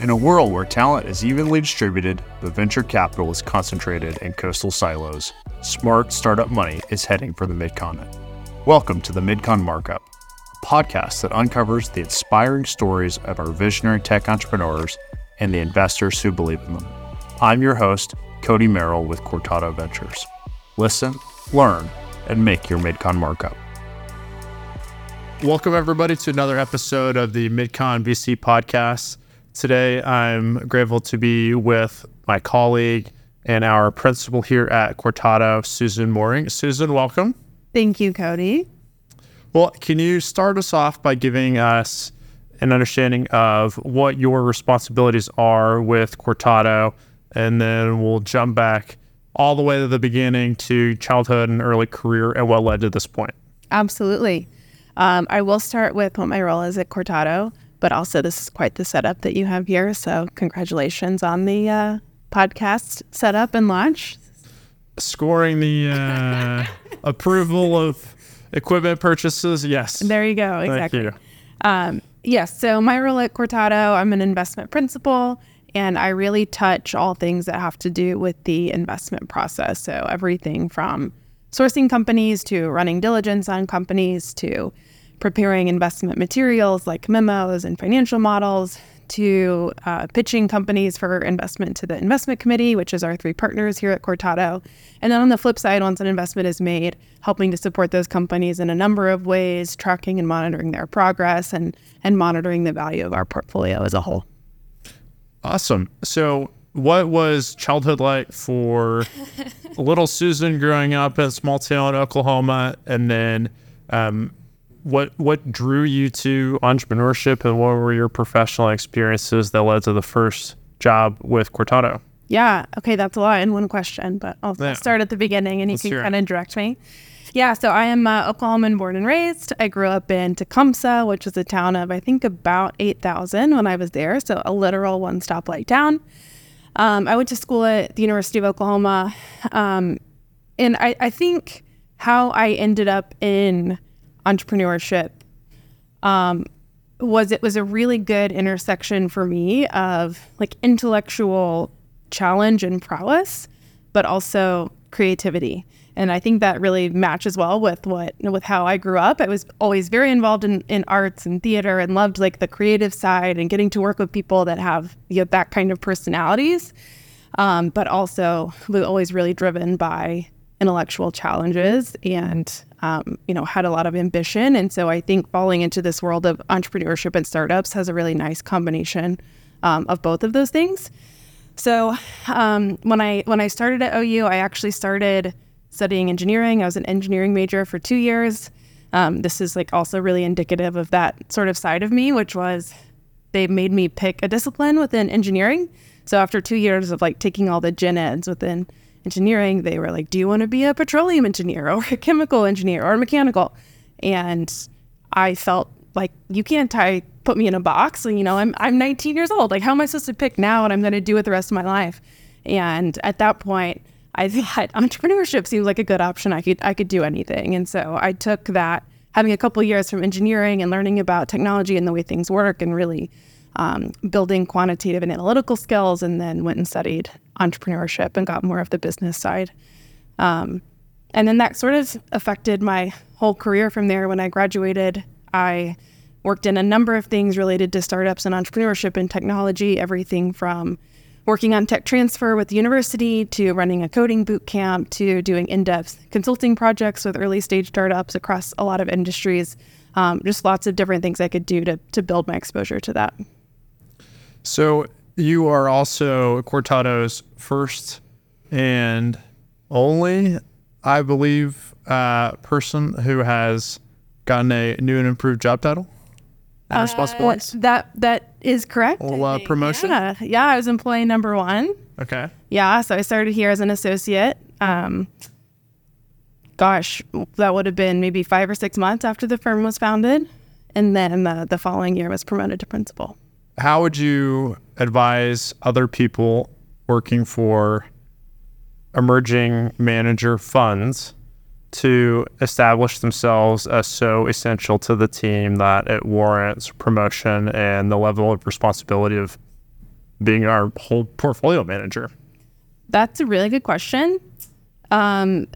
In a world where talent is evenly distributed, but venture capital is concentrated in coastal silos, smart startup money is heading for the Midcontinent. Welcome to the Midcon Markup, a podcast that uncovers the inspiring stories of our visionary tech entrepreneurs and the investors who believe in them. I'm your host, Cody Merrill with Cortado Ventures. Listen, learn, and make your Midcon Markup. Welcome, everybody, to another episode of the Midcon VC podcast. Today, I'm grateful to be with my colleague and our principal here at Cortado, Susan Moring. Susan, welcome. Thank you, Cody. Well, can you start us off by giving us an understanding of what your responsibilities are with Cortado, and then we'll jump back all the way to the beginning to childhood and early career and what led to this point. Absolutely. Um, I will start with what my role is at Cortado but also this is quite the setup that you have here. So congratulations on the uh, podcast setup and launch. Scoring the uh, approval of equipment purchases. Yes. There you go. Exactly. Thank you. Um, yes. So my role at Cortado, I'm an investment principal. And I really touch all things that have to do with the investment process. So, everything from sourcing companies to running diligence on companies to preparing investment materials like memos and financial models to uh, pitching companies for investment to the investment committee, which is our three partners here at Cortado. And then on the flip side, once an investment is made, helping to support those companies in a number of ways, tracking and monitoring their progress and, and monitoring the value of our portfolio as a whole. Awesome. So, what was childhood like for little Susan growing up in a small town Oklahoma? And then um, what what drew you to entrepreneurship and what were your professional experiences that led to the first job with Cortado? Yeah, okay, that's a lot in one question, but I'll yeah. start at the beginning and you can kind of direct me. Yeah, so I am uh, Oklahoman born and raised. I grew up in Tecumseh, which is a town of I think about 8,000 when I was there, so a literal one stoplight town. Um, I went to school at the University of Oklahoma, um, and I, I think how I ended up in entrepreneurship um, was it was a really good intersection for me of like intellectual challenge and prowess, but also creativity. And I think that really matches well with what with how I grew up. I was always very involved in, in arts and theater and loved like the creative side and getting to work with people that have you know, that kind of personalities. Um, but also was always really driven by intellectual challenges and um, you know had a lot of ambition. And so i think falling into this world of entrepreneurship and startups has a really nice combination um, of both of those things. So um, when i when i started at ou i actually started studying engineering. I was an engineering major for two years. Um, this is like also really indicative of that sort of side of me which was they made me pick a discipline within engineering. So after two years of like taking all the gen eds within engineering, they were like, Do you want to be a petroleum engineer or a chemical engineer or a mechanical? And I felt like you can't tie put me in a box. You know, I'm I'm 19 years old. Like, how am I supposed to pick now what I'm going to do with the rest of my life? And at that point, I thought entrepreneurship seemed like a good option. I could I could do anything, and so I took that, having a couple years from engineering and learning about technology and the way things work, and really um, building quantitative and analytical skills, and then went and studied entrepreneurship and got more of the business side. Um, and then that sort of affected my whole career from there. When I graduated, I worked in a number of things related to startups and entrepreneurship and technology, everything from working on tech transfer with the university to running a coding boot camp to doing in depth consulting projects with early stage startups across a lot of industries. Um, just lots of different things I could do to, to build my exposure to that. So, you are also Cortado's first and only, I believe, uh, person who has gotten a new and improved job title and uh, responsibilities. That that is correct. Well, uh, promotion. Yeah, yeah. I was employee number one. Okay. Yeah, so I started here as an associate. Um, gosh, that would have been maybe five or six months after the firm was founded, and then the, the following year was promoted to principal how would you advise other people working for emerging manager funds to establish themselves as so essential to the team that it warrants promotion and the level of responsibility of being our whole portfolio manager? That's a really good question. Um,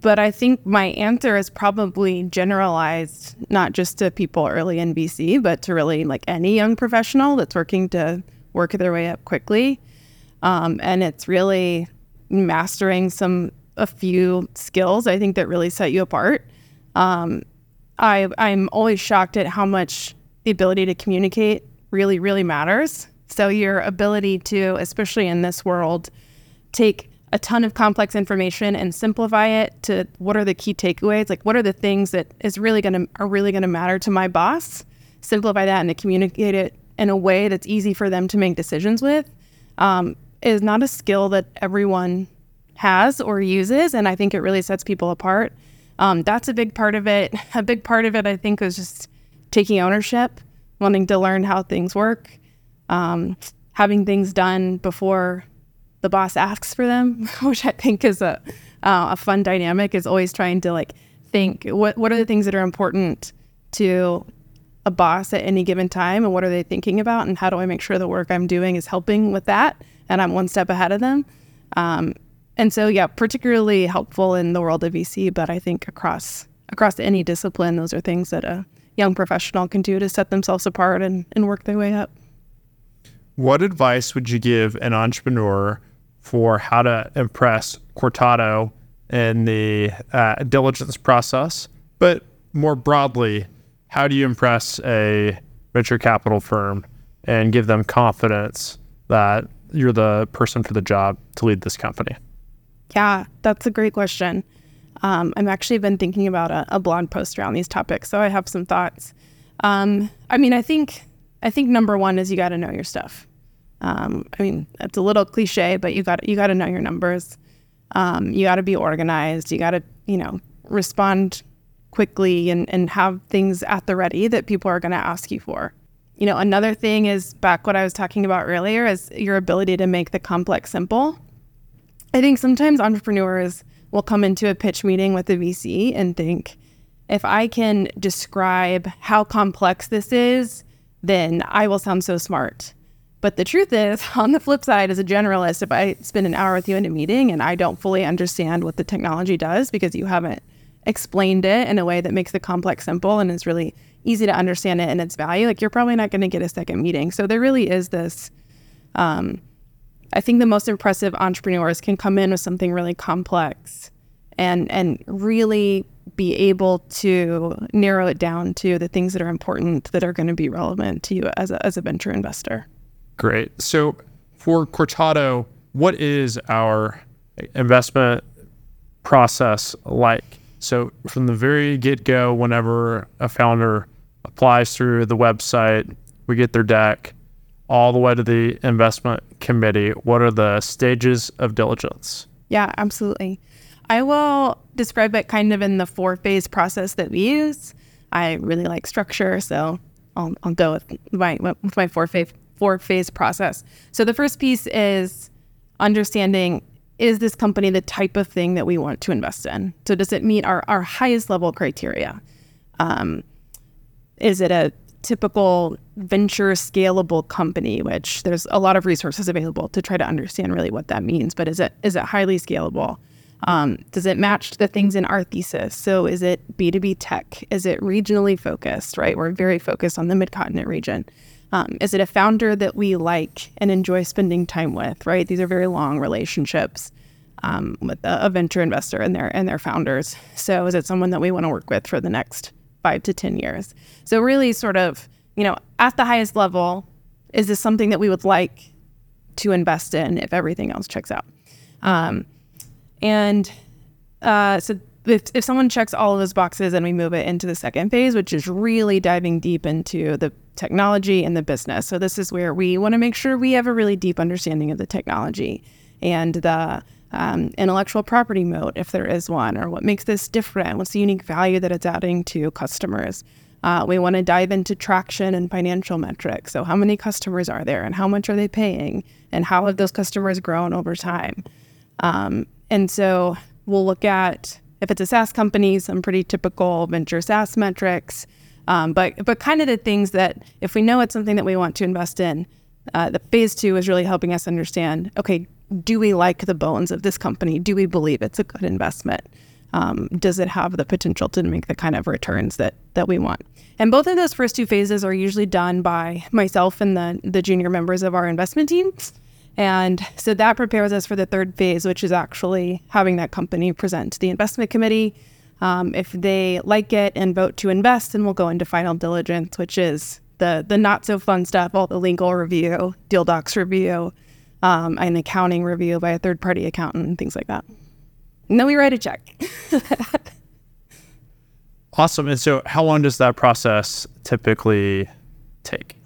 but I think my answer is probably generalized, not just to people early in VC, but to really like any young professional that's working to work their way up quickly. Um, and it's really mastering some a few skills I think that really set you apart. Um, I I'm always shocked at how much the ability to communicate really really matters. So your ability to, especially in this world, take a ton of complex information and simplify it to what are the key takeaways like what are the things that is really to are really going to matter to my boss simplify that and to communicate it in a way that's easy for them to make decisions with um, is not a skill that everyone has or uses and i think it really sets people apart um, that's a big part of it a big part of it i think is just taking ownership wanting to learn how things work um, having things done before the boss asks for them, which I think is a uh, a fun dynamic. Is always trying to like think what what are the things that are important to a boss at any given time, and what are they thinking about, and how do I make sure the work I'm doing is helping with that, and I'm one step ahead of them. Um, and so, yeah, particularly helpful in the world of VC, but I think across across any discipline, those are things that a young professional can do to set themselves apart and, and work their way up. What advice would you give an entrepreneur for how to impress Cortado in the uh, diligence process. But more broadly, how do you impress a venture capital firm and give them confidence that you're the person for the job to lead this company? Yeah, that's a great question. Um, I've actually been thinking about a, a, blog post around these topics, so I have some thoughts. Um, I mean, I think I think number one is you got to know your stuff. Um, I mean, it's a little cliche, but you got you got to know your numbers. Um, you got to be organized. You got to you know respond quickly and and have things at the ready that people are going to ask you for. You know, another thing is back what I was talking about earlier is your ability to make the complex simple. I think sometimes entrepreneurs will come into a pitch meeting with a VC and think, if I can describe how complex this is, then I will sound so smart. But the truth is, on the flip side, as a generalist, if I spend an hour with you in a meeting and I don't fully understand what the technology does because you haven't explained it in a way that makes the complex simple and is really easy to understand it and its value, like you're probably not going to get a second meeting. So there really is this. Um, I think the most impressive entrepreneurs can come in with something really complex and and really be able to narrow it down to the things that are important that are going to be relevant to you as a, as a venture investor. Great. So for Cortado, what is our investment process like? So from the very get go, whenever a founder applies through the website, we get their deck, all the way to the investment committee. What are the stages of diligence? Yeah, absolutely. I will describe it kind of in the four phase process that we use. I really like structure, so I'll, I'll go with my with my four phase four phase process. So the first piece is understanding is this company the type of thing that we want to invest in? So does it meet our, our highest level criteria? Um, is it a typical venture scalable company, which there's a lot of resources available to try to understand really what that means. But is it is it highly scalable? Um, does it match the things in our thesis? So is it B2B tech? Is it regionally focused, right? We're very focused on the mid continent region. Um, is it a founder that we like and enjoy spending time with? Right, these are very long relationships um, with a, a, venture investor and their and their founders. So, is it someone that we want to work with for the next five to ten years? So, really, sort of, you know, at the highest level, is this something that we would like to invest in if everything else checks out? Um, and uh, so if, if someone checks all of those boxes and we move it into the second phase, which is really diving deep into the technology and the business. So this is where we want to make sure we have a really deep understanding of the technology and the um, intellectual property moat, if there is one, or what makes this different, what's the unique value that it's adding to customers. Uh, we want to dive into traction and financial metrics. So, how many customers are there, and how much are they paying, and how have those customers grown over time? Um, and so, we'll look at if it's a SaaS company, some pretty typical venture SaaS metrics, um, but but kind of the things that if we know it's something that we want to invest in, Uh, the phase two is really helping us understand okay, do we like the bones of this company? Do we believe it's a good investment? Um, does it have the potential to make the kind of returns that that we want? And both of those first two phases are usually done by myself and the the junior members of our investment team. And so that prepares us for the third phase, which is actually having that company present to the investment committee. Um, if they like it and vote to invest, then we'll go into final diligence, which is the the not so fun stuff, all the legal review, deal docs review, um, an accounting review by a third party accountant, and things like that. And then we write a check. awesome. And so, how long does that process typically take?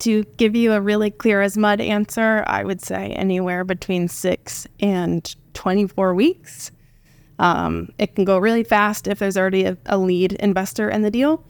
To give you a really clear as mud answer, I would say anywhere between six and 24 weeks. Um, it can go really fast if there's already a, a lead investor in the deal.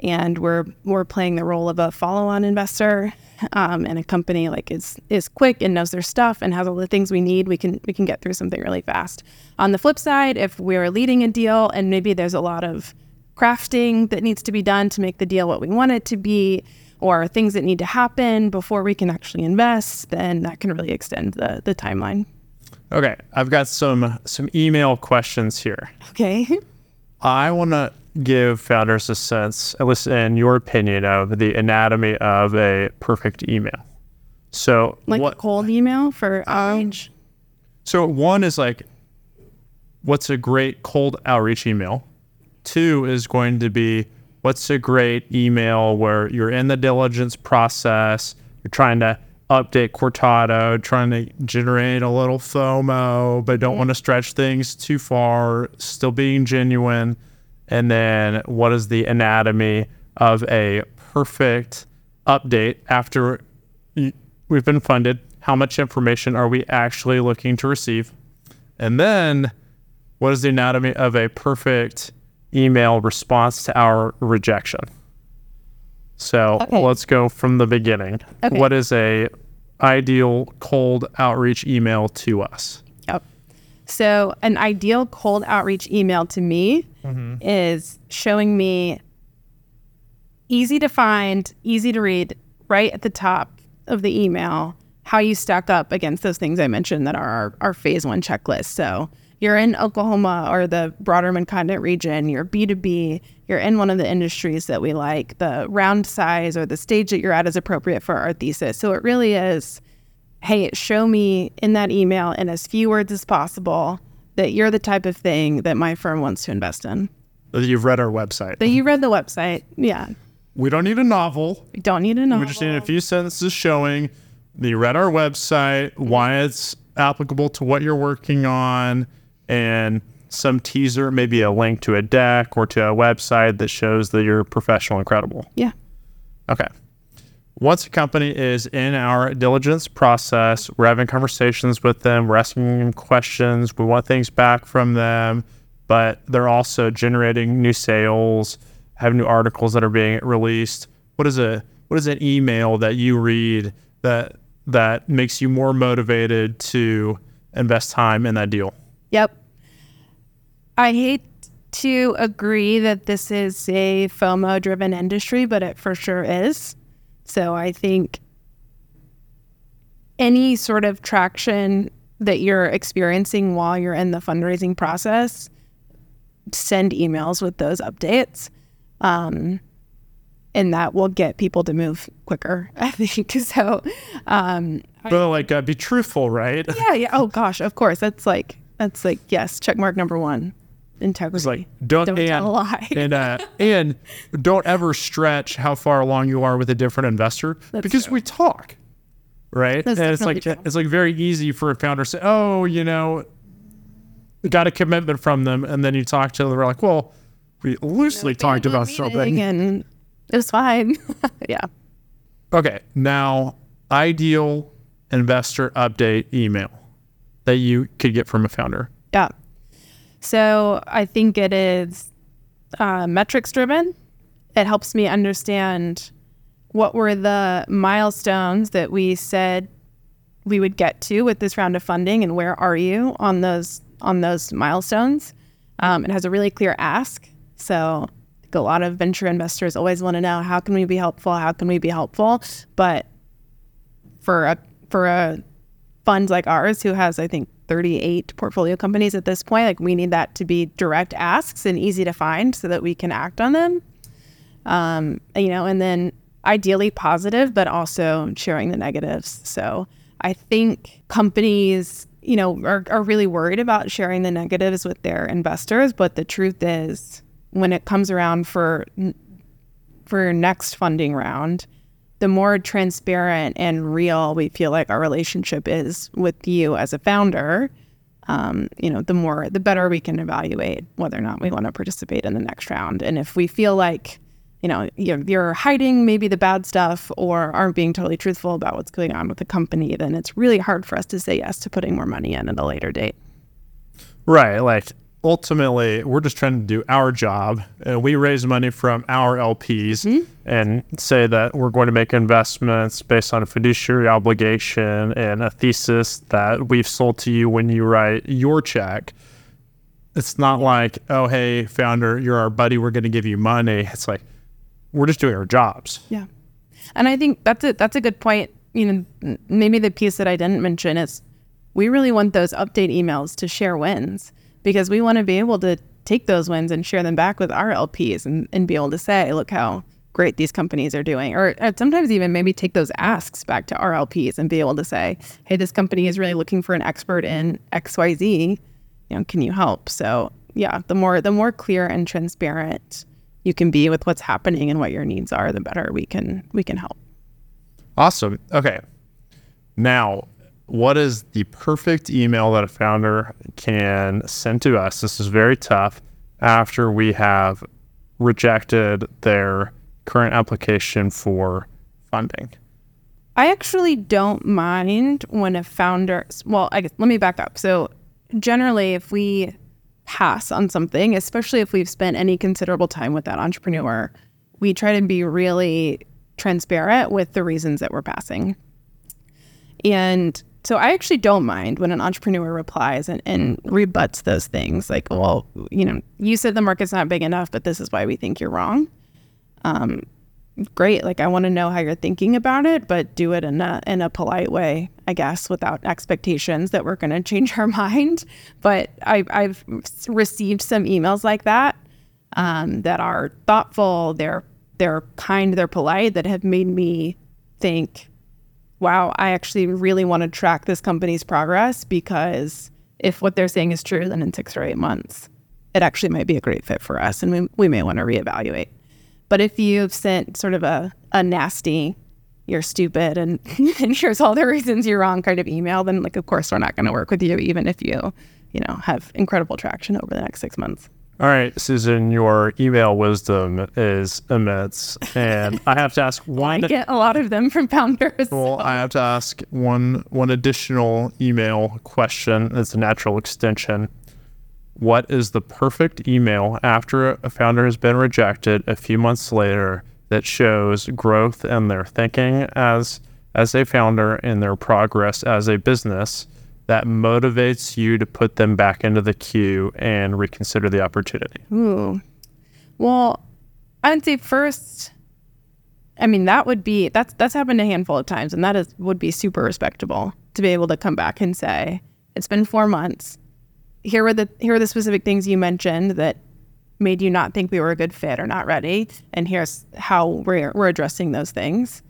And we're we're playing the role of a follow-on investor. Um, and a company like is is quick and knows their stuff and has all the things we need we can we can get through something really fast. On the flip side if we're leading a deal and maybe there's a lot of crafting that needs to be done to make the deal what we want it to be or things that need to happen before we can actually invest then that can really extend the the timeline okay i've got some some email questions here okay i want to give founders a sense, at least in your opinion, of the anatomy of a perfect email. So, like what, cold email for outreach? Um, so, one is like, what's a great cold outreach email? Two is going to be, what's a great email where you're in the diligence process, you're trying to update Cortado, trying to generate a little FOMO, but don't mm-hmm. want to stretch things too far, still being genuine and then what is the anatomy of a perfect update after we've been funded? How much information are we actually looking to receive? And then what is the anatomy of a perfect email response to our rejection? So okay. let's go from the beginning. Okay. What is a ideal cold outreach email to us? Yep. So an ideal cold outreach email to me mm-hmm. is showing me easy to find, easy to read, right at the top of the email, how you stack up against those things I mentioned that are our, our phase one checklist. So you're in Oklahoma or the broader Mid-Continent region, you're B2B, you're in one of the industries that we like, the round size or the stage that you're at is appropriate for our thesis. So it really is, hey, show me in that email in as few words as possible that you're the type of thing that my firm wants to invest in. That you've read our website. That you read the website. Yeah. We don't need a novel. We don't need a novel. We just need a few sentences showing that you read our website, why it's applicable to what you're working on, and some teaser, maybe a link to a deck or to a website that shows that you're professional and credible. Yeah. Okay once a company is in our diligence process, we're having conversations with them, we're asking them questions, we want things back from them, but they're also generating new sales, have new articles that are being released. What is a what is an email that you read that that makes you more motivated to invest time in that deal? Yep. I hate to agree that this is a FOMO driven industry, but it for sure is. So I think any sort of traction that you're experiencing while you're in the fundraising process, send emails with those updates. Um, and that will get people to move quicker, I think. So, um, but like, uh, be truthful, right? Yeah. Yeah. Oh gosh, of course. That's like, that's like, yes, check mark number one integrity. It's like don't, don't and, tell a lie. and uh, and don't ever stretch how far along you are with a different investor That's because true. we talk, right? That's and it's like true. it's like very easy for a founder to say, oh, you know, got a commitment from them, and then you talk to them, they're like, well, we loosely talked about something, and it was fine. yeah. Okay, now ideal investor update email that you could get from a founder. Yeah. So I think it is uh, metrics driven. It helps me understand what were the milestones that we said we would get to with this round of funding, and where are you on those on those milestones. Um, it has a really clear ask. So a lot of venture investors always want to know how can we be helpful? How can we be helpful? But for a for a fund like ours who has I think 38 portfolio companies at this point. Like we need that to be direct asks and easy to find so that we can act on them. Um, you know, and then ideally positive, but also sharing the negatives. So I think companies, you know, are, are really worried about sharing the negatives with their investors. But the truth is, when it comes around for for your next funding round, the more transparent and real we feel like our relationship is with you as a founder, um, you know, the more the better we can evaluate whether or not we want to participate in the next round. And if we feel like, you know, you're, you're hiding maybe the bad stuff or aren't being totally truthful about what's going on with the company, then it's really hard for us to say yes to putting more money in at a later date. Right. Like ultimately we're just trying to do our job and we raise money from our LPs mm-hmm. and say that we're going to make investments based on a fiduciary obligation and a thesis that we've sold to you when you write your check. It's not like, oh, hey, founder, you're our buddy. We're going to give you money. It's like, we're just doing our jobs. Yeah. And I think that's a, that's a good point. You know, maybe the piece that I didn't mention is we really want those update emails to share wins because we want to be able to take those wins and share them back with our LPs and, and be able to say, look how great these companies are doing. Or, or sometimes even maybe take those asks back to our LPs and be able to say, hey, this company is really looking for an expert in XYZ. You know, can you help? So yeah, the more the more clear and transparent you can be with what's happening and what your needs are, the better we can we can help. Awesome. Okay. Now, what is the perfect email that a founder can send to us? This is very tough after we have rejected their current application for funding. I actually don't mind when a founder, well, I guess let me back up. So, generally, if we pass on something, especially if we've spent any considerable time with that entrepreneur, we try to be really transparent with the reasons that we're passing. And so I actually don't mind when an entrepreneur replies and, and rebuts those things like, well, you know, you said the market's not big enough, but this is why we think you're wrong. Um, great. Like I want to know how you're thinking about it, but do it in a in a polite way, I guess, without expectations that we're going to change our mind. But I've I've received some emails like that um, that are thoughtful. They're they're kind. They're polite. That have made me think wow, I actually really want to track this company's progress because if what they're saying is true, then in six or eight months, it actually might be a great fit for us and we, we may want to reevaluate. But if you've sent sort of a, a nasty, you're stupid and, and here's all the reasons you're wrong kind of email, then like, of course, we're not going to work with you, even if you, you know, have incredible traction over the next six months. All right, Susan, your email wisdom is immense. And I have to ask one. I get a lot of them from founders. Well, so. I have to ask one one additional email question. It's a natural extension. What is the perfect email after a founder has been rejected a few months later that shows growth in their thinking as as a founder and their progress as a business? That motivates you to put them back into the queue and reconsider the opportunity? Ooh. Well, I'd say first, I mean, that would be that's that's happened a handful of times, and that is would be super respectable to be able to come back and say, It's been four months. Here were the here are the specific things you mentioned that made you not think we were a good fit or not ready. And here's how we're we're addressing those things.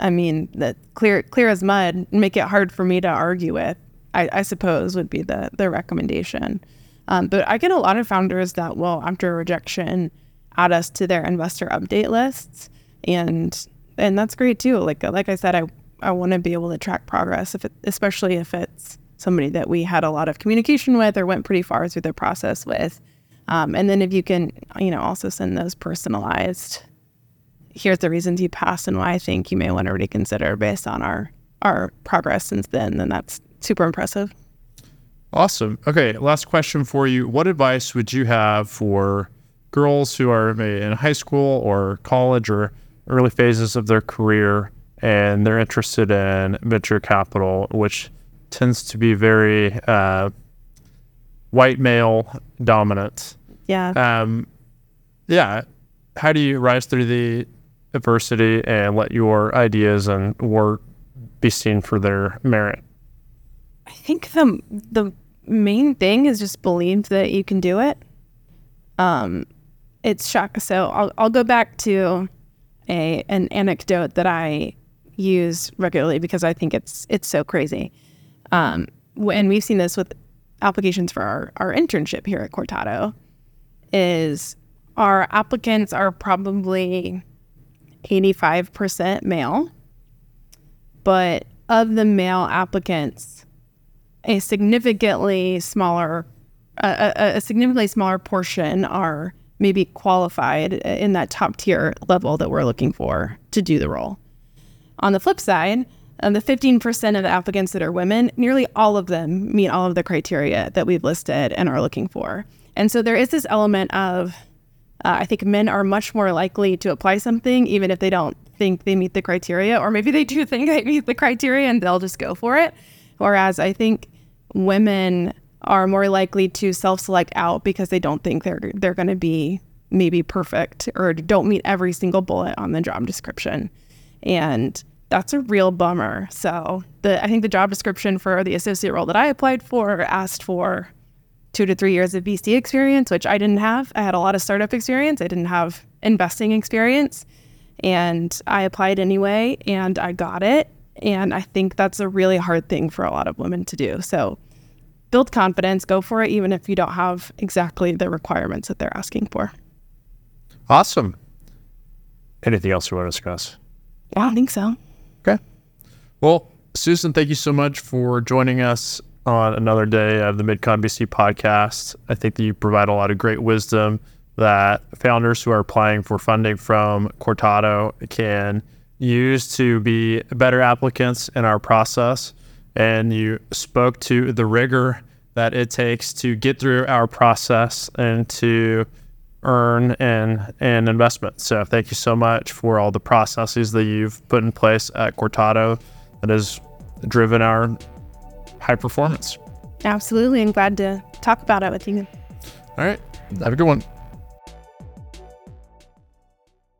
I mean, that clear clear as mud, make it hard for me to argue with. I, I suppose would be the the recommendation. Um, but I get a lot of founders that will, after rejection, add us to their investor update lists, and and that's great too. Like like I said, I I want to be able to track progress, if it, especially if it's somebody that we had a lot of communication with or went pretty far through the process with. Um, and then if you can, you know, also send those personalized here's the reasons you passed and why I think you may want to reconsider based on our our progress since then. And that's super impressive. Awesome. Okay, last question for you. What advice would you have for girls who are in high school or college or early phases of their career and they're interested in venture capital, which tends to be very uh, white male dominant? Yeah. Um, yeah. How do you rise through the adversity and let your ideas and work be seen for their merit? I think the the main thing is just believe that you can do it. Um, it's shock. So I'll I'll go back to a an anecdote that I use regularly because I think it's it's so crazy. Um, and we've seen this with applications for our, our internship here at Cortado is our applicants are probably 85% male, but of the male applicants, a significantly smaller a, a, significantly smaller portion are maybe qualified in that top tier level that we're looking for to do the role. On the flip side, of the 15% of the applicants that are women, nearly all of them meet all of the criteria that we've listed and are looking for. And so there is this element of, uh, I think men are much more likely to apply something even if they don't think they meet the criteria, or maybe they do think they meet the criteria and they'll just go for it. Whereas I think women are more likely to self-select out because they don't think they're they're going to be maybe perfect or don't meet every single bullet on the job description. And that's a real bummer. So the I think the job description for the associate role that I applied for asked for two to three years of VC experience, which I didn't have. I had a lot of startup experience. I didn't have investing experience. And I applied anyway and I got it. And I think that's a really hard thing for a lot of women to do. So build confidence, go for it, even if you don't have exactly the requirements that they're asking for. Awesome. Anything else you want to discuss? I don't think so. Okay. Well, Susan, thank you so much for joining us on another day of the MidCon VC podcast. I think that you provide a lot of great wisdom that founders who are applying for funding from Cortado can use to be better applicants in our process. And you spoke to the rigor that it takes to get through our process and to earn an, and investment. So thank you so much for all the processes that you've put in place at Cortado that has driven our high performance. Absolutely. I'm glad to talk about it with you. All right. Have a good one.